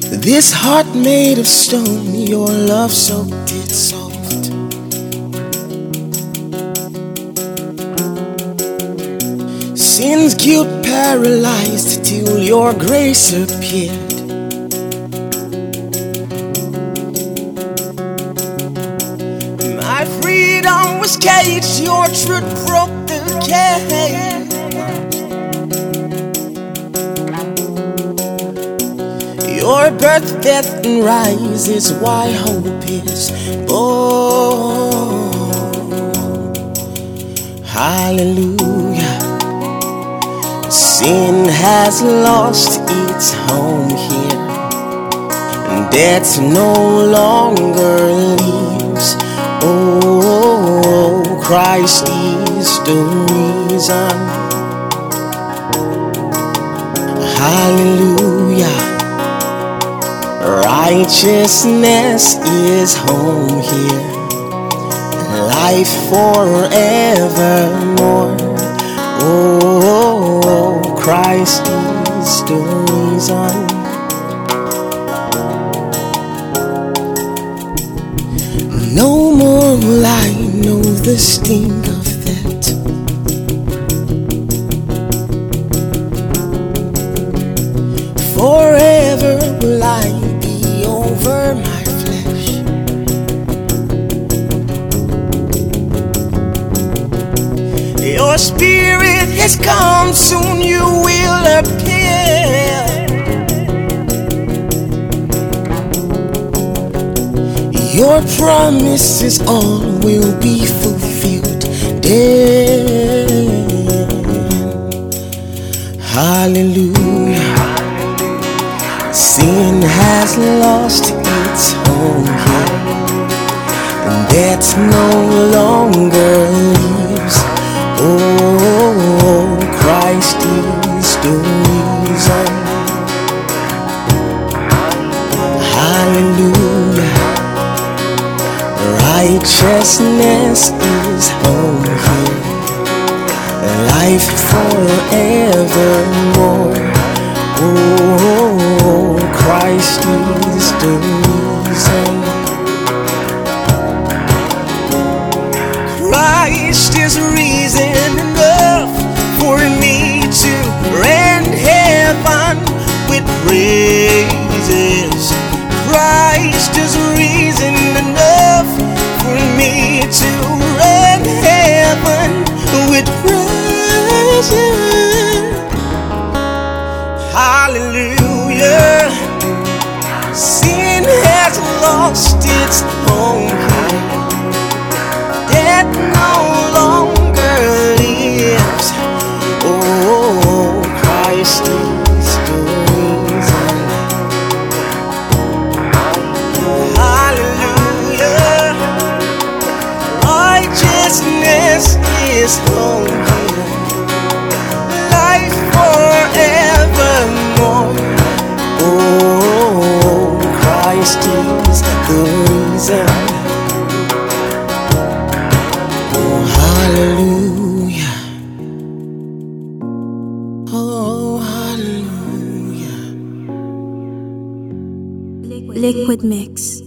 This heart made of stone, your love soaked it soft. Sin's guilt paralyzed till your grace appeared. My freedom was caged, your truth broke the cage. Your birth, death, and rise is why hope is born. Hallelujah. Sin has lost its home here, and death no longer lives. Oh, Christ is the reason. Hallelujah. Righteousness is home here, life forevermore. Oh, Christ is the reason. No more will I know the sting Spirit has come, soon you will appear. Your promises all will be fulfilled. Hallelujah. Sin has lost its here, and death no longer. Oh, Christ is the reason. Hallelujah. Righteousness is here, life forevermore. Life forevermore. Oh, Christ is the reason. Oh, hallelujah. Oh, hallelujah. Lyquidmix.